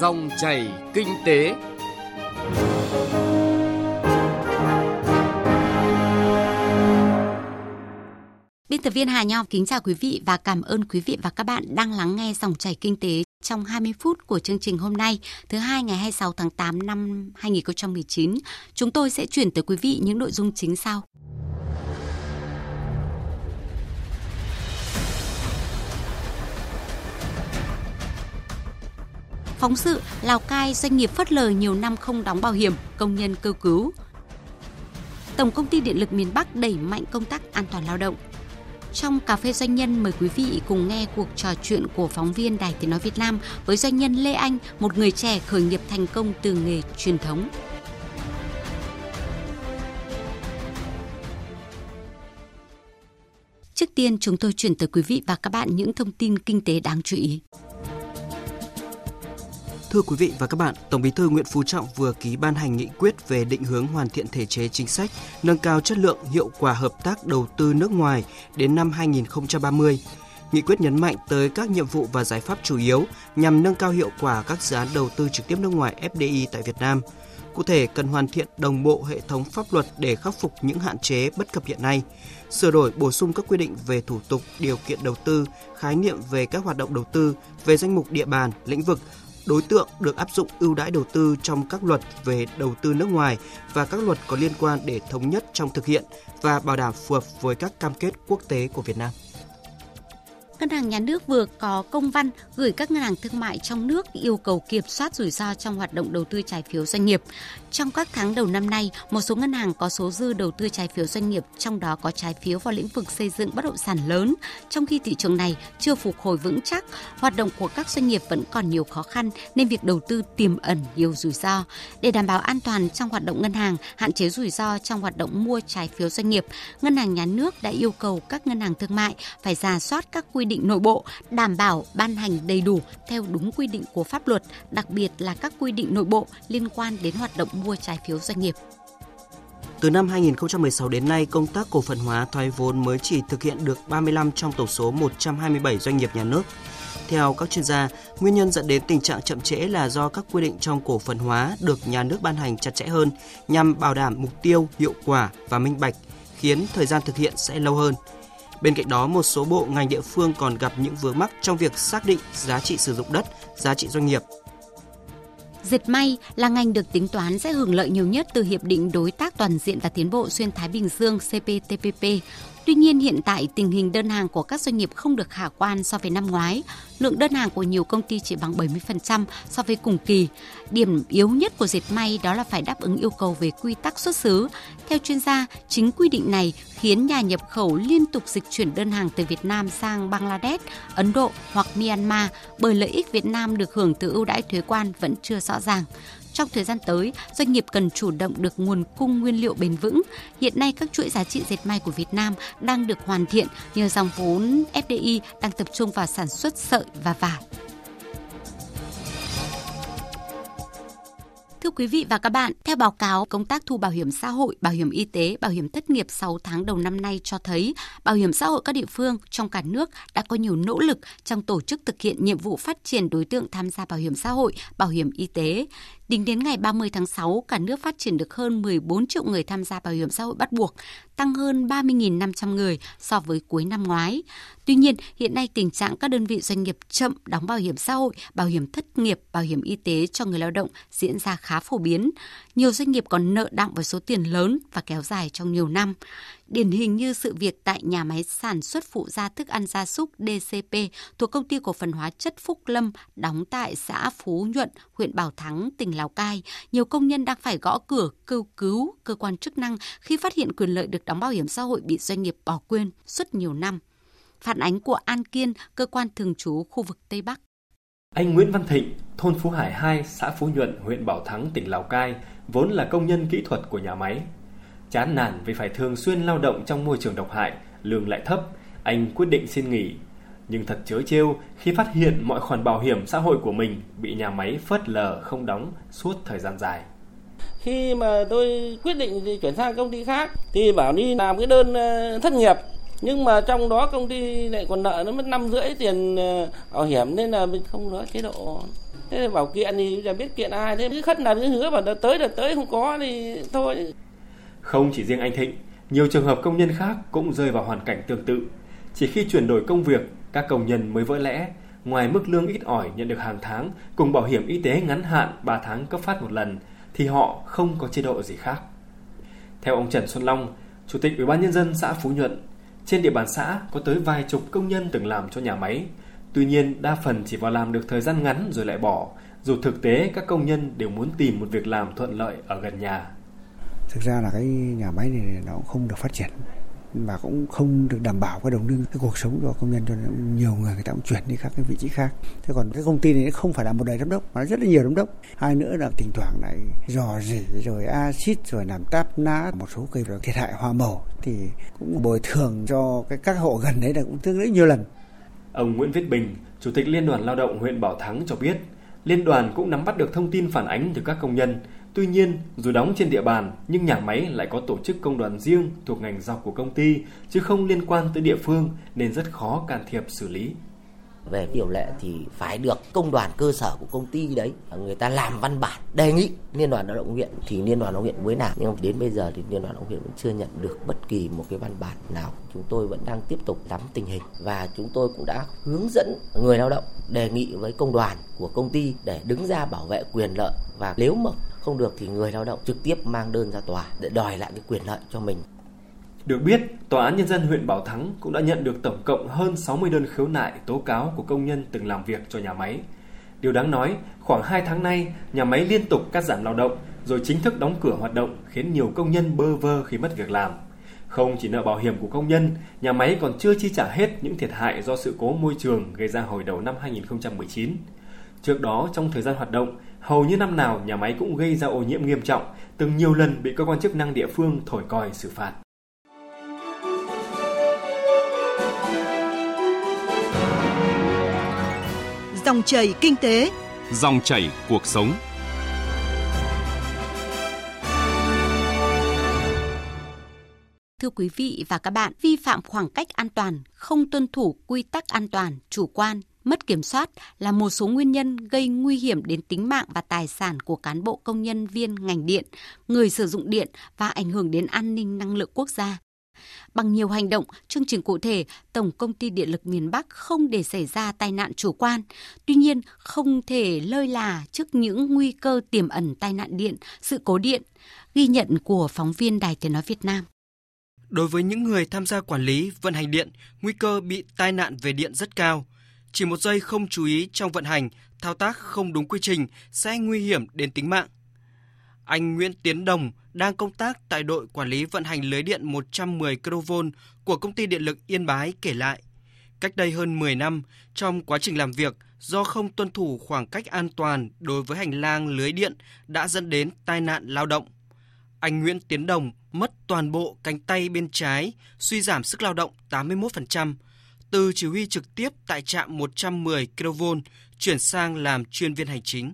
Dòng chảy kinh tế. Biên tập viên Hà Nho kính chào quý vị và cảm ơn quý vị và các bạn đang lắng nghe dòng chảy kinh tế trong 20 phút của chương trình hôm nay, thứ hai ngày 26 tháng 8 năm 2019. Chúng tôi sẽ chuyển tới quý vị những nội dung chính sau. Phóng sự Lào Cai doanh nghiệp phớt lờ nhiều năm không đóng bảo hiểm, công nhân kêu cứu. Tổng công ty Điện lực miền Bắc đẩy mạnh công tác an toàn lao động. Trong cà phê doanh nhân mời quý vị cùng nghe cuộc trò chuyện của phóng viên Đài Tiếng nói Việt Nam với doanh nhân Lê Anh, một người trẻ khởi nghiệp thành công từ nghề truyền thống. Trước tiên chúng tôi chuyển tới quý vị và các bạn những thông tin kinh tế đáng chú ý. Thưa quý vị và các bạn, Tổng Bí thư Nguyễn Phú Trọng vừa ký ban hành nghị quyết về định hướng hoàn thiện thể chế chính sách, nâng cao chất lượng hiệu quả hợp tác đầu tư nước ngoài đến năm 2030. Nghị quyết nhấn mạnh tới các nhiệm vụ và giải pháp chủ yếu nhằm nâng cao hiệu quả các dự án đầu tư trực tiếp nước ngoài FDI tại Việt Nam. Cụ thể, cần hoàn thiện đồng bộ hệ thống pháp luật để khắc phục những hạn chế bất cập hiện nay, sửa đổi bổ sung các quy định về thủ tục, điều kiện đầu tư, khái niệm về các hoạt động đầu tư, về danh mục địa bàn, lĩnh vực, đối tượng được áp dụng ưu đãi đầu tư trong các luật về đầu tư nước ngoài và các luật có liên quan để thống nhất trong thực hiện và bảo đảm phù hợp với các cam kết quốc tế của Việt Nam. Ngân hàng Nhà nước vừa có công văn gửi các ngân hàng thương mại trong nước yêu cầu kiểm soát rủi ro trong hoạt động đầu tư trái phiếu doanh nghiệp. Trong các tháng đầu năm nay, một số ngân hàng có số dư đầu tư trái phiếu doanh nghiệp, trong đó có trái phiếu vào lĩnh vực xây dựng bất động sản lớn, trong khi thị trường này chưa phục hồi vững chắc, hoạt động của các doanh nghiệp vẫn còn nhiều khó khăn nên việc đầu tư tiềm ẩn nhiều rủi ro. Để đảm bảo an toàn trong hoạt động ngân hàng, hạn chế rủi ro trong hoạt động mua trái phiếu doanh nghiệp, Ngân hàng Nhà nước đã yêu cầu các ngân hàng thương mại phải giả soát các quy định nội bộ, đảm bảo ban hành đầy đủ theo đúng quy định của pháp luật, đặc biệt là các quy định nội bộ liên quan đến hoạt động mua trái phiếu doanh nghiệp. Từ năm 2016 đến nay, công tác cổ phần hóa thoái vốn mới chỉ thực hiện được 35 trong tổng số 127 doanh nghiệp nhà nước. Theo các chuyên gia, nguyên nhân dẫn đến tình trạng chậm trễ là do các quy định trong cổ phần hóa được nhà nước ban hành chặt chẽ hơn nhằm bảo đảm mục tiêu, hiệu quả và minh bạch, khiến thời gian thực hiện sẽ lâu hơn. Bên cạnh đó, một số bộ ngành địa phương còn gặp những vướng mắc trong việc xác định giá trị sử dụng đất, giá trị doanh nghiệp. Dệt may là ngành được tính toán sẽ hưởng lợi nhiều nhất từ Hiệp định Đối tác Toàn diện và Tiến bộ Xuyên Thái Bình Dương CPTPP Tuy nhiên hiện tại tình hình đơn hàng của các doanh nghiệp không được khả quan so với năm ngoái. Lượng đơn hàng của nhiều công ty chỉ bằng 70% so với cùng kỳ. Điểm yếu nhất của dệt may đó là phải đáp ứng yêu cầu về quy tắc xuất xứ. Theo chuyên gia, chính quy định này khiến nhà nhập khẩu liên tục dịch chuyển đơn hàng từ Việt Nam sang Bangladesh, Ấn Độ hoặc Myanmar bởi lợi ích Việt Nam được hưởng từ ưu đãi thuế quan vẫn chưa rõ ràng. Trong thời gian tới, doanh nghiệp cần chủ động được nguồn cung nguyên liệu bền vững. Hiện nay các chuỗi giá trị dệt may của Việt Nam đang được hoàn thiện nhờ dòng vốn FDI đang tập trung vào sản xuất sợi và vải. Thưa quý vị và các bạn, theo báo cáo công tác thu bảo hiểm xã hội, bảo hiểm y tế, bảo hiểm thất nghiệp 6 tháng đầu năm nay cho thấy bảo hiểm xã hội các địa phương trong cả nước đã có nhiều nỗ lực trong tổ chức thực hiện nhiệm vụ phát triển đối tượng tham gia bảo hiểm xã hội, bảo hiểm y tế. Tính đến ngày 30 tháng 6, cả nước phát triển được hơn 14 triệu người tham gia bảo hiểm xã hội bắt buộc, tăng hơn 30.500 người so với cuối năm ngoái. Tuy nhiên, hiện nay tình trạng các đơn vị doanh nghiệp chậm đóng bảo hiểm xã hội, bảo hiểm thất nghiệp, bảo hiểm y tế cho người lao động diễn ra khá phổ biến. Nhiều doanh nghiệp còn nợ đọng với số tiền lớn và kéo dài trong nhiều năm. Điển hình như sự việc tại nhà máy sản xuất phụ gia thức ăn gia súc DCP thuộc công ty cổ phần hóa chất Phúc Lâm đóng tại xã Phú Nhuận, huyện Bảo Thắng, tỉnh Lào Cai. Nhiều công nhân đang phải gõ cửa kêu cứu cơ quan chức năng khi phát hiện quyền lợi được đóng bảo hiểm xã hội bị doanh nghiệp bỏ quên suốt nhiều năm. Phản ánh của An Kiên, cơ quan thường trú khu vực Tây Bắc. Anh Nguyễn Văn Thịnh, thôn Phú Hải 2, xã Phú Nhuận, huyện Bảo Thắng, tỉnh Lào Cai, vốn là công nhân kỹ thuật của nhà máy. Chán nản vì phải thường xuyên lao động trong môi trường độc hại, lương lại thấp, anh quyết định xin nghỉ. Nhưng thật chớ trêu khi phát hiện mọi khoản bảo hiểm xã hội của mình bị nhà máy phớt lờ không đóng suốt thời gian dài. Khi mà tôi quyết định chuyển sang công ty khác thì bảo đi làm cái đơn ờ, thất nghiệp nhưng mà trong đó công ty lại còn nợ nó mất năm rưỡi tiền ờ, bảo hiểm nên là mình không nói chế độ thế bảo kiện thì giờ biết kiện ai thế cứ khất làm cứ hứa bảo đợt tới đợt tới không có thì thôi không chỉ riêng anh Thịnh nhiều trường hợp công nhân khác cũng rơi vào hoàn cảnh tương tự chỉ khi chuyển đổi công việc các công nhân mới vỡ lẽ ngoài mức lương ít ỏi nhận được hàng tháng cùng bảo hiểm y tế ngắn hạn 3 tháng cấp phát một lần thì họ không có chế độ gì khác. Theo ông Trần Xuân Long, Chủ tịch Ủy ban nhân dân xã Phú Nhuận, trên địa bàn xã có tới vài chục công nhân từng làm cho nhà máy. Tuy nhiên, đa phần chỉ vào làm được thời gian ngắn rồi lại bỏ, dù thực tế các công nhân đều muốn tìm một việc làm thuận lợi ở gần nhà. Thực ra là cái nhà máy này nó cũng không được phát triển và cũng không được đảm bảo cái đồng lương, cái cuộc sống cho công nhân, cho nên nhiều người người ta cũng chuyển đi các cái vị trí khác. Thế còn cái công ty này không phải là một đời giám đốc, mà rất là nhiều giám đốc. Hai nữa là thỉnh thoảng lại dò dỉ, rồi axit, rồi làm táp ná, một số cây rồi thiệt hại hoa màu. Thì cũng bồi thường cho cái các hộ gần đấy là cũng tương đối nhiều lần. Ông Nguyễn Viết Bình, chủ tịch liên đoàn lao động huyện Bảo Thắng cho biết, liên đoàn cũng nắm bắt được thông tin phản ánh từ các công nhân Tuy nhiên, dù đóng trên địa bàn nhưng nhà máy lại có tổ chức công đoàn riêng thuộc ngành dọc của công ty chứ không liên quan tới địa phương nên rất khó can thiệp xử lý. Về điều lệ thì phải được công đoàn cơ sở của công ty đấy người ta làm văn bản đề nghị liên đoàn lao động huyện thì liên đoàn lao động huyện mới làm. Nhưng đến bây giờ thì liên đoàn lao động huyện vẫn chưa nhận được bất kỳ một cái văn bản nào. Chúng tôi vẫn đang tiếp tục nắm tình hình và chúng tôi cũng đã hướng dẫn người lao động đề nghị với công đoàn của công ty để đứng ra bảo vệ quyền lợi. Và nếu mà không được thì người lao động trực tiếp mang đơn ra tòa để đòi lại cái quyền lợi cho mình được biết, Tòa án Nhân dân huyện Bảo Thắng cũng đã nhận được tổng cộng hơn 60 đơn khiếu nại tố cáo của công nhân từng làm việc cho nhà máy. Điều đáng nói, khoảng 2 tháng nay, nhà máy liên tục cắt giảm lao động rồi chính thức đóng cửa hoạt động khiến nhiều công nhân bơ vơ khi mất việc làm. Không chỉ nợ bảo hiểm của công nhân, nhà máy còn chưa chi trả hết những thiệt hại do sự cố môi trường gây ra hồi đầu năm 2019. Trước đó, trong thời gian hoạt động, hầu như năm nào nhà máy cũng gây ra ô nhiễm nghiêm trọng, từng nhiều lần bị cơ quan chức năng địa phương thổi còi xử phạt. Dòng chảy kinh tế, dòng chảy cuộc sống. Thưa quý vị và các bạn, vi phạm khoảng cách an toàn, không tuân thủ quy tắc an toàn, chủ quan, mất kiểm soát là một số nguyên nhân gây nguy hiểm đến tính mạng và tài sản của cán bộ công nhân viên ngành điện, người sử dụng điện và ảnh hưởng đến an ninh năng lượng quốc gia. Bằng nhiều hành động, chương trình cụ thể, Tổng Công ty Điện lực miền Bắc không để xảy ra tai nạn chủ quan. Tuy nhiên, không thể lơi là trước những nguy cơ tiềm ẩn tai nạn điện, sự cố điện. Ghi nhận của phóng viên Đài Tiếng Nói Việt Nam. Đối với những người tham gia quản lý, vận hành điện, nguy cơ bị tai nạn về điện rất cao. Chỉ một giây không chú ý trong vận hành, thao tác không đúng quy trình sẽ nguy hiểm đến tính mạng. Anh Nguyễn Tiến Đồng đang công tác tại đội quản lý vận hành lưới điện 110 kV của công ty điện lực Yên Bái kể lại. Cách đây hơn 10 năm, trong quá trình làm việc, do không tuân thủ khoảng cách an toàn đối với hành lang lưới điện đã dẫn đến tai nạn lao động. Anh Nguyễn Tiến Đồng mất toàn bộ cánh tay bên trái, suy giảm sức lao động 81%. Từ chỉ huy trực tiếp tại trạm 110 kV chuyển sang làm chuyên viên hành chính.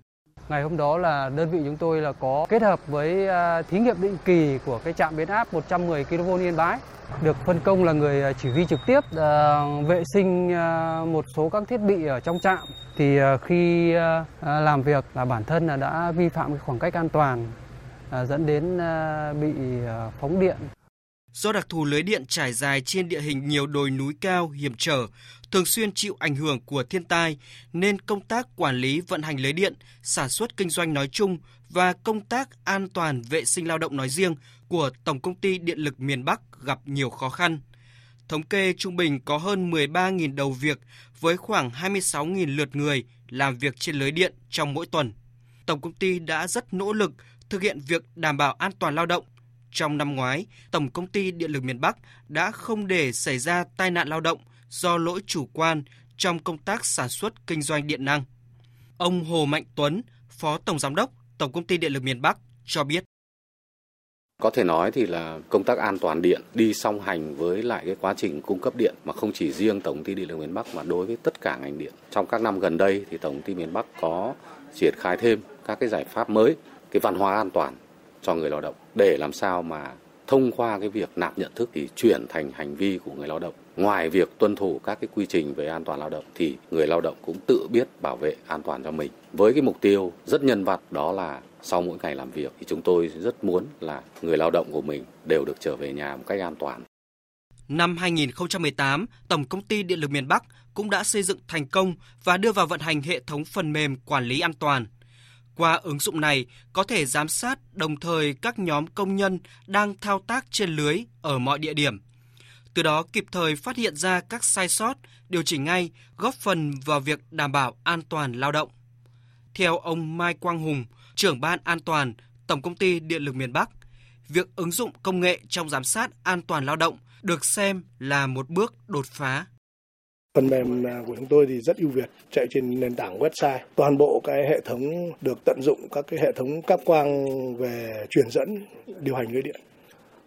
Ngày hôm đó là đơn vị chúng tôi là có kết hợp với à, thí nghiệm định kỳ của cái trạm biến áp 110 kV Yên Bái. Được phân công là người à, chỉ huy trực tiếp à, vệ sinh một số các thiết bị ở trong trạm. Thì khi làm việc là bản thân là đã vi phạm khoảng cách an toàn dẫn đến bị phóng điện. Do đặc thù lưới điện trải dài trên địa hình nhiều đồi núi cao, hiểm trở, thường xuyên chịu ảnh hưởng của thiên tai, nên công tác quản lý vận hành lưới điện, sản xuất kinh doanh nói chung và công tác an toàn vệ sinh lao động nói riêng của Tổng công ty Điện lực miền Bắc gặp nhiều khó khăn. Thống kê trung bình có hơn 13.000 đầu việc với khoảng 26.000 lượt người làm việc trên lưới điện trong mỗi tuần. Tổng công ty đã rất nỗ lực thực hiện việc đảm bảo an toàn lao động, trong năm ngoái, Tổng công ty Điện lực miền Bắc đã không để xảy ra tai nạn lao động do lỗi chủ quan trong công tác sản xuất kinh doanh điện năng. Ông Hồ Mạnh Tuấn, Phó Tổng Giám đốc Tổng công ty Điện lực miền Bắc cho biết. Có thể nói thì là công tác an toàn điện đi song hành với lại cái quá trình cung cấp điện mà không chỉ riêng Tổng công ty Điện lực miền Bắc mà đối với tất cả ngành điện. Trong các năm gần đây thì Tổng công ty miền Bắc có triển khai thêm các cái giải pháp mới, cái văn hóa an toàn cho người lao động để làm sao mà thông qua cái việc nạp nhận thức thì chuyển thành hành vi của người lao động. Ngoài việc tuân thủ các cái quy trình về an toàn lao động thì người lao động cũng tự biết bảo vệ an toàn cho mình. Với cái mục tiêu rất nhân vật đó là sau mỗi ngày làm việc thì chúng tôi rất muốn là người lao động của mình đều được trở về nhà một cách an toàn. Năm 2018, Tổng công ty Điện lực miền Bắc cũng đã xây dựng thành công và đưa vào vận hành hệ thống phần mềm quản lý an toàn. Qua ứng dụng này có thể giám sát đồng thời các nhóm công nhân đang thao tác trên lưới ở mọi địa điểm. Từ đó kịp thời phát hiện ra các sai sót, điều chỉnh ngay, góp phần vào việc đảm bảo an toàn lao động. Theo ông Mai Quang Hùng, trưởng ban an toàn Tổng công ty Điện lực miền Bắc, việc ứng dụng công nghệ trong giám sát an toàn lao động được xem là một bước đột phá. Phần mềm à, của chúng tôi thì rất ưu việt, chạy trên nền tảng website. Toàn bộ cái hệ thống được tận dụng các cái hệ thống cáp quang về truyền dẫn điều hành lưới điện.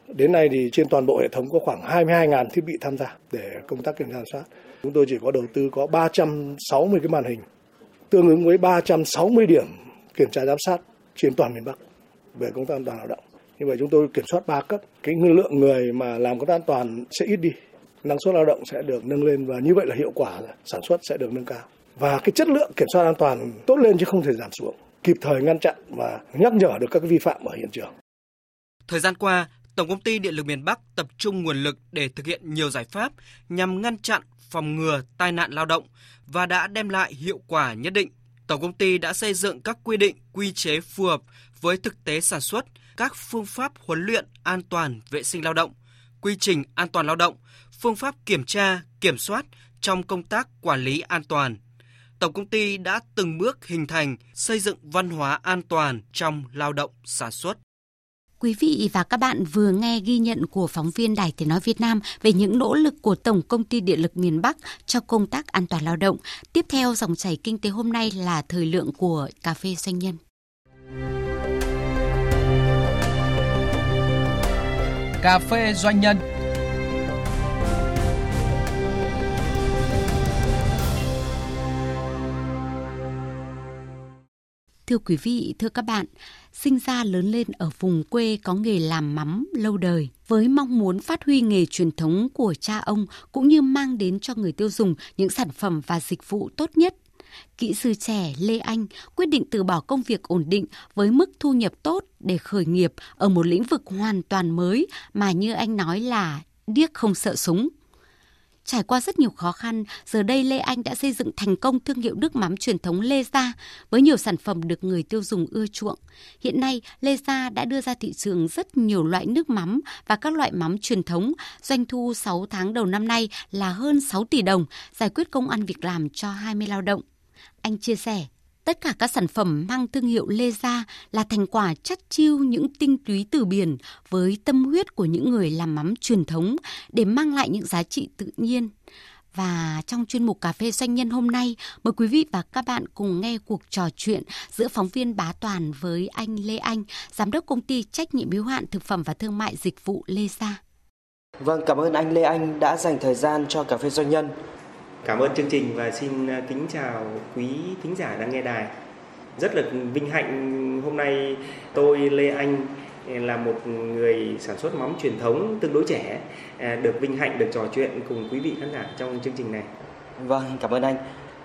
Đến nay thì trên toàn bộ hệ thống có khoảng 22.000 thiết bị tham gia để công tác kiểm tra giám sát. Chúng tôi chỉ có đầu tư có 360 cái màn hình, tương ứng với 360 điểm kiểm tra giám sát trên toàn miền Bắc về công tác an toàn lao động. Như vậy chúng tôi kiểm soát ba cấp, cái lượng người mà làm công tác an toàn sẽ ít đi, năng suất lao động sẽ được nâng lên và như vậy là hiệu quả sản xuất sẽ được nâng cao. Và cái chất lượng kiểm soát an toàn tốt lên chứ không thể giảm xuống, kịp thời ngăn chặn và nhắc nhở được các vi phạm ở hiện trường. Thời gian qua, Tổng công ty Điện lực miền Bắc tập trung nguồn lực để thực hiện nhiều giải pháp nhằm ngăn chặn, phòng ngừa tai nạn lao động và đã đem lại hiệu quả nhất định. Tổng công ty đã xây dựng các quy định, quy chế phù hợp với thực tế sản xuất, các phương pháp huấn luyện an toàn vệ sinh lao động, quy trình an toàn lao động, phương pháp kiểm tra, kiểm soát trong công tác quản lý an toàn. Tổng công ty đã từng bước hình thành, xây dựng văn hóa an toàn trong lao động sản xuất. Quý vị và các bạn vừa nghe ghi nhận của phóng viên Đài Tiếng Nói Việt Nam về những nỗ lực của Tổng Công ty Điện lực miền Bắc cho công tác an toàn lao động. Tiếp theo dòng chảy kinh tế hôm nay là thời lượng của Cà phê Doanh nhân. Cà phê Doanh nhân Thưa quý vị, thưa các bạn, sinh ra lớn lên ở vùng quê có nghề làm mắm lâu đời với mong muốn phát huy nghề truyền thống của cha ông cũng như mang đến cho người tiêu dùng những sản phẩm và dịch vụ tốt nhất. Kỹ sư trẻ Lê Anh quyết định từ bỏ công việc ổn định với mức thu nhập tốt để khởi nghiệp ở một lĩnh vực hoàn toàn mới mà như anh nói là điếc không sợ súng. Trải qua rất nhiều khó khăn, giờ đây Lê Anh đã xây dựng thành công thương hiệu nước mắm truyền thống Lê Gia với nhiều sản phẩm được người tiêu dùng ưa chuộng. Hiện nay, Lê Gia đã đưa ra thị trường rất nhiều loại nước mắm và các loại mắm truyền thống. Doanh thu 6 tháng đầu năm nay là hơn 6 tỷ đồng, giải quyết công ăn việc làm cho 20 lao động. Anh chia sẻ, Tất cả các sản phẩm mang thương hiệu Lê Gia là thành quả chắt chiêu những tinh túy từ biển với tâm huyết của những người làm mắm truyền thống để mang lại những giá trị tự nhiên. Và trong chuyên mục Cà phê Doanh nhân hôm nay, mời quý vị và các bạn cùng nghe cuộc trò chuyện giữa phóng viên Bá Toàn với anh Lê Anh, Giám đốc công ty trách nhiệm hữu hạn thực phẩm và thương mại dịch vụ Lê Gia. Vâng, cảm ơn anh Lê Anh đã dành thời gian cho Cà phê Doanh nhân. Cảm ơn chương trình và xin à, kính chào quý thính giả đang nghe đài. Rất là vinh hạnh hôm nay tôi Lê Anh à, là một người sản xuất mắm truyền thống tương đối trẻ à, được vinh hạnh được trò chuyện cùng quý vị khán giả trong chương trình này. Vâng, cảm ơn anh.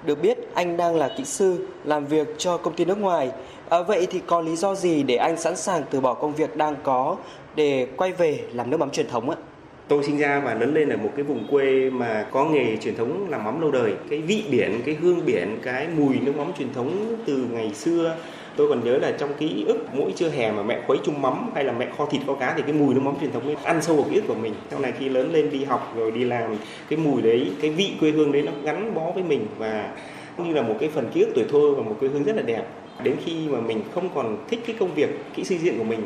Được biết anh đang là kỹ sư làm việc cho công ty nước ngoài. À, vậy thì có lý do gì để anh sẵn sàng từ bỏ công việc đang có để quay về làm nước mắm truyền thống ạ? Tôi sinh ra và lớn lên ở một cái vùng quê mà có nghề truyền thống làm mắm lâu đời. Cái vị biển, cái hương biển, cái mùi nước mắm truyền thống từ ngày xưa tôi còn nhớ là trong ký ức mỗi trưa hè mà mẹ khuấy chung mắm hay là mẹ kho thịt kho cá thì cái mùi nước mắm truyền thống ấy ăn sâu vào ký ức của mình sau này khi lớn lên đi học rồi đi làm cái mùi đấy cái vị quê hương đấy nó gắn bó với mình và như là một cái phần ký ức tuổi thơ và một quê hương rất là đẹp đến khi mà mình không còn thích cái công việc kỹ sư diện của mình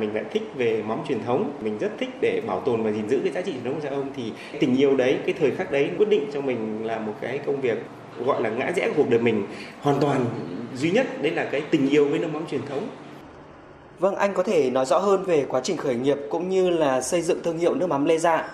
mình lại thích về mắm truyền thống. Mình rất thích để bảo tồn và gìn giữ cái giá trị truyền thống của cha ông thì tình yêu đấy cái thời khắc đấy quyết định cho mình là một cái công việc gọi là ngã rẽ cuộc đời mình hoàn toàn. Duy nhất đấy là cái tình yêu với nước mắm truyền thống. Vâng, anh có thể nói rõ hơn về quá trình khởi nghiệp cũng như là xây dựng thương hiệu nước mắm Lê Gia.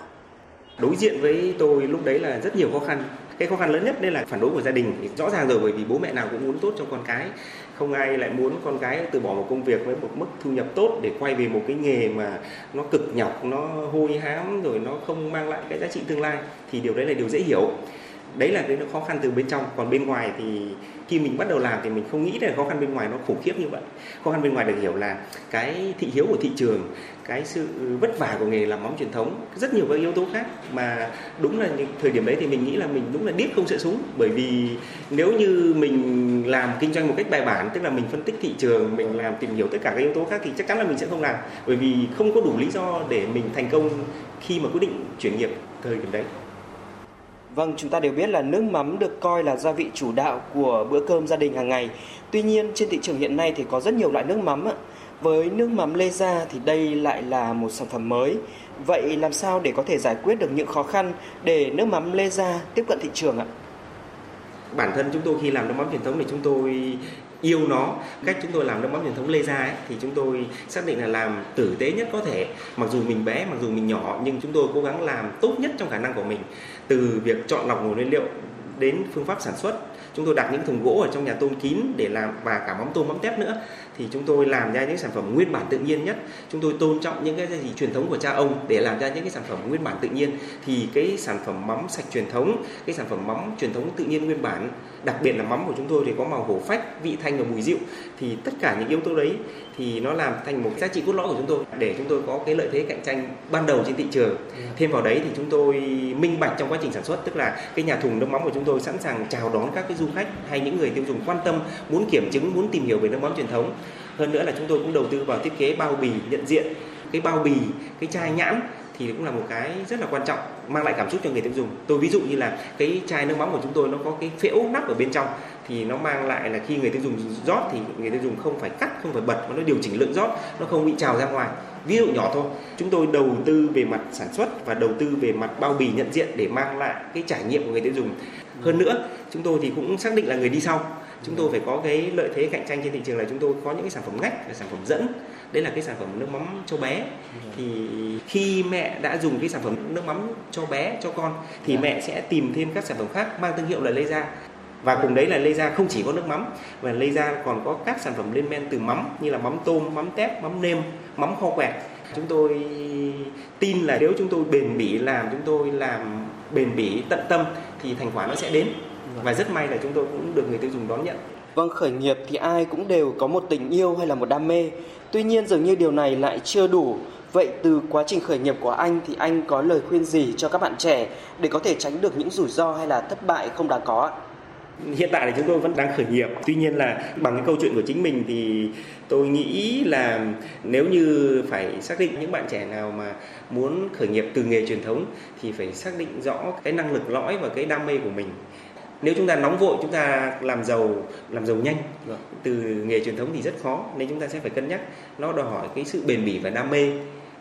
Đối diện với tôi lúc đấy là rất nhiều khó khăn. cái khó khăn lớn nhất đây là phản đối của gia đình. Rõ ràng rồi bởi vì bố mẹ nào cũng muốn tốt cho con cái không ai lại muốn con cái từ bỏ một công việc với một mức thu nhập tốt để quay về một cái nghề mà nó cực nhọc, nó hôi hám, rồi nó không mang lại cái giá trị tương lai, thì điều đấy là điều dễ hiểu đấy là cái khó khăn từ bên trong. Còn bên ngoài thì khi mình bắt đầu làm thì mình không nghĩ là khó khăn bên ngoài nó khủng khiếp như vậy. Khó khăn bên ngoài được hiểu là cái thị hiếu của thị trường, cái sự vất vả của nghề làm móng truyền thống, rất nhiều các yếu tố khác mà đúng là những thời điểm đấy thì mình nghĩ là mình đúng là điếc không sợ súng. Bởi vì nếu như mình làm kinh doanh một cách bài bản, tức là mình phân tích thị trường, mình làm tìm hiểu tất cả các yếu tố khác thì chắc chắn là mình sẽ không làm. Bởi vì không có đủ lý do để mình thành công khi mà quyết định chuyển nghiệp thời điểm đấy. Vâng, chúng ta đều biết là nước mắm được coi là gia vị chủ đạo của bữa cơm gia đình hàng ngày. Tuy nhiên, trên thị trường hiện nay thì có rất nhiều loại nước mắm ạ. Với nước mắm Lê Gia thì đây lại là một sản phẩm mới. Vậy làm sao để có thể giải quyết được những khó khăn để nước mắm Lê Gia tiếp cận thị trường ạ? Bản thân chúng tôi khi làm nước mắm truyền thống thì chúng tôi yêu nó. Cách chúng tôi làm nước mắm truyền thống lê gia ấy, thì chúng tôi xác định là làm tử tế nhất có thể. Mặc dù mình bé mặc dù mình nhỏ nhưng chúng tôi cố gắng làm tốt nhất trong khả năng của mình. Từ việc chọn lọc nguồn nguyên liệu đến phương pháp sản xuất chúng tôi đặt những thùng gỗ ở trong nhà tôn kín để làm và cả mắm tôm mắm tép nữa thì chúng tôi làm ra những sản phẩm nguyên bản tự nhiên nhất. Chúng tôi tôn trọng những cái gì truyền thống của cha ông để làm ra những cái sản phẩm nguyên bản tự nhiên. Thì cái sản phẩm mắm sạch truyền thống cái sản phẩm mắm truyền thống tự nhiên nguyên bản đặc biệt là mắm của chúng tôi thì có màu hổ phách vị thanh và mùi dịu thì tất cả những yếu tố đấy thì nó làm thành một giá trị cốt lõi của chúng tôi. Để chúng tôi có cái lợi thế cạnh tranh ban đầu trên thị trường. Thêm vào đấy thì chúng tôi minh bạch trong quá trình sản xuất tức là cái nhà thùng nước mắm của chúng tôi sẵn sàng chào đón các cái du khách hay những người tiêu dùng quan tâm muốn kiểm chứng muốn tìm hiểu về nước mắm truyền thống hơn nữa là chúng tôi cũng đầu tư vào thiết kế bao bì nhận diện, cái bao bì, cái chai nhãn thì cũng là một cái rất là quan trọng, mang lại cảm xúc cho người tiêu dùng. Tôi ví dụ như là cái chai nước mắm của chúng tôi nó có cái phễu nắp ở bên trong thì nó mang lại là khi người tiêu dùng rót thì người tiêu dùng không phải cắt, không phải bật mà nó điều chỉnh lượng rót, nó không bị trào ra ngoài. Ví dụ nhỏ thôi, chúng tôi đầu tư về mặt sản xuất và đầu tư về mặt bao bì nhận diện để mang lại cái trải nghiệm của người tiêu dùng. Hơn nữa, chúng tôi thì cũng xác định là người đi sau chúng tôi phải có cái lợi thế cạnh tranh trên thị trường là chúng tôi có những cái sản phẩm ngách và sản phẩm dẫn. Đấy là cái sản phẩm nước mắm cho bé. Thì khi mẹ đã dùng cái sản phẩm nước mắm cho bé cho con thì mẹ sẽ tìm thêm các sản phẩm khác mang thương hiệu là lê gia. Và cùng đấy là lê gia không chỉ có nước mắm mà lê gia còn có các sản phẩm lên men từ mắm như là mắm tôm mắm tép mắm nêm mắm kho quẹt. Chúng tôi tin là nếu chúng tôi bền bỉ làm chúng tôi làm bền bỉ tận tâm thì thành quả nó sẽ đến và rất may là chúng tôi cũng được người tiêu dùng đón nhận Vâng, khởi nghiệp thì ai cũng đều có một tình yêu hay là một đam mê. Tuy nhiên dường như điều này lại chưa đủ. Vậy từ quá trình khởi nghiệp của anh thì anh có lời khuyên gì cho các bạn trẻ để có thể tránh được những rủi ro hay là thất bại không đáng có ạ? hiện tại thì chúng tôi vẫn đang khởi nghiệp tuy nhiên là bằng cái câu chuyện của chính mình thì tôi nghĩ là nếu như phải xác định những bạn trẻ nào mà muốn khởi nghiệp từ nghề truyền thống thì phải xác định rõ cái năng lực lõi và cái đam mê của mình nếu chúng ta nóng vội chúng ta làm giàu làm giàu nhanh từ nghề truyền thống thì rất khó. Nên chúng ta sẽ phải cân nhắc. Nó đòi hỏi cái sự bền bỉ và đam mê.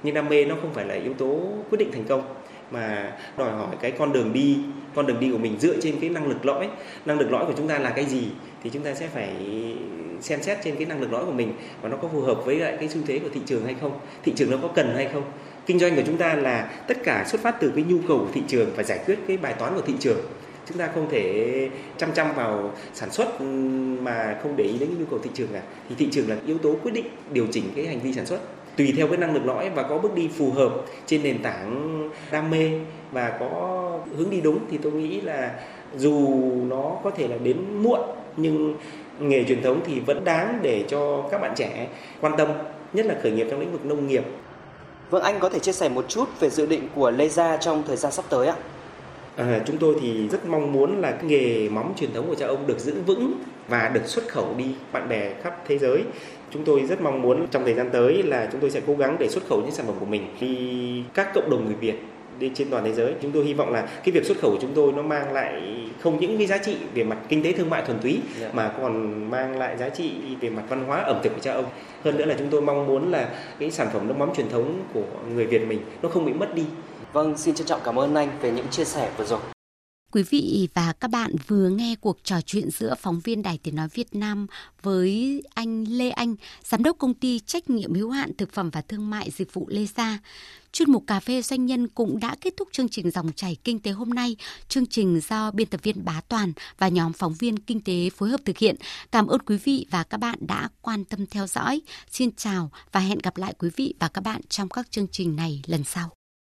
Nhưng đam mê nó không phải là yếu tố quyết định thành công mà đòi hỏi cái con đường đi con đường đi của mình dựa trên cái năng lực lõi. Năng lực lõi của chúng ta là cái gì thì chúng ta sẽ phải xem xét trên cái năng lực lõi của mình và nó có phù hợp với lại cái xu thế của thị trường hay không thị trường nó có cần hay không. Kinh doanh của chúng ta là tất cả xuất phát từ cái nhu cầu của thị trường và giải quyết cái bài toán của thị trường chúng ta không thể chăm chăm vào sản xuất ừ, mà không để ý đến nhu cầu thị trường cả thì thị trường là yếu tố quyết định điều chỉnh cái hành vi sản xuất tùy theo cái năng lực lõi và có bước đi phù hợp trên nền tảng đam mê và có hướng đi đúng, thì tôi nghĩ là dù nó có thể là đến muộn, nhưng nghề truyền thống thì vẫn đáng để cho các bạn trẻ quan tâm, nhất là khởi nghiệp trong lĩnh vực nông nghiệp. Vâng anh có thể chia sẻ một chút về dự định của Lê Gia trong thời gian sắp tới ạ? À, chúng tôi thì rất mong muốn là cái nghề mắm truyền thống của cha ông được giữ vững và được xuất khẩu đi bạn bè khắp thế giới. Chúng tôi rất mong muốn trong thời gian tới là chúng tôi sẽ cố gắng để xuất khẩu những sản phẩm của mình đi các cộng đồng người Việt đi trên toàn thế giới. Chúng tôi hy vọng là cái việc xuất khẩu của chúng tôi nó mang lại không những cái giá trị về mặt kinh tế thương mại thuần túy yeah. Dạ. mà còn mang lại giá trị về mặt văn hóa ẩm thực của cha ông. Hơn nữa là chúng tôi mong muốn là cái sản phẩm nước mắm truyền thống của người Việt mình nó không bị mất đi Vâng, xin trân trọng cảm ơn anh về những chia sẻ vừa rồi. Quý vị và các bạn vừa nghe cuộc trò chuyện giữa phóng viên Đài Tiếng Nói Việt Nam với anh Lê Anh, Giám đốc công ty trách nhiệm hữu hạn thực phẩm và thương mại dịch vụ Lê Sa. Chuyên mục Cà phê Doanh nhân cũng đã kết thúc chương trình Dòng chảy Kinh tế hôm nay. Chương trình do biên tập viên Bá Toàn và nhóm phóng viên Kinh tế phối hợp thực hiện. Cảm ơn quý vị và các bạn đã quan tâm theo dõi. Xin chào và hẹn gặp lại quý vị và các bạn trong các chương trình này lần sau.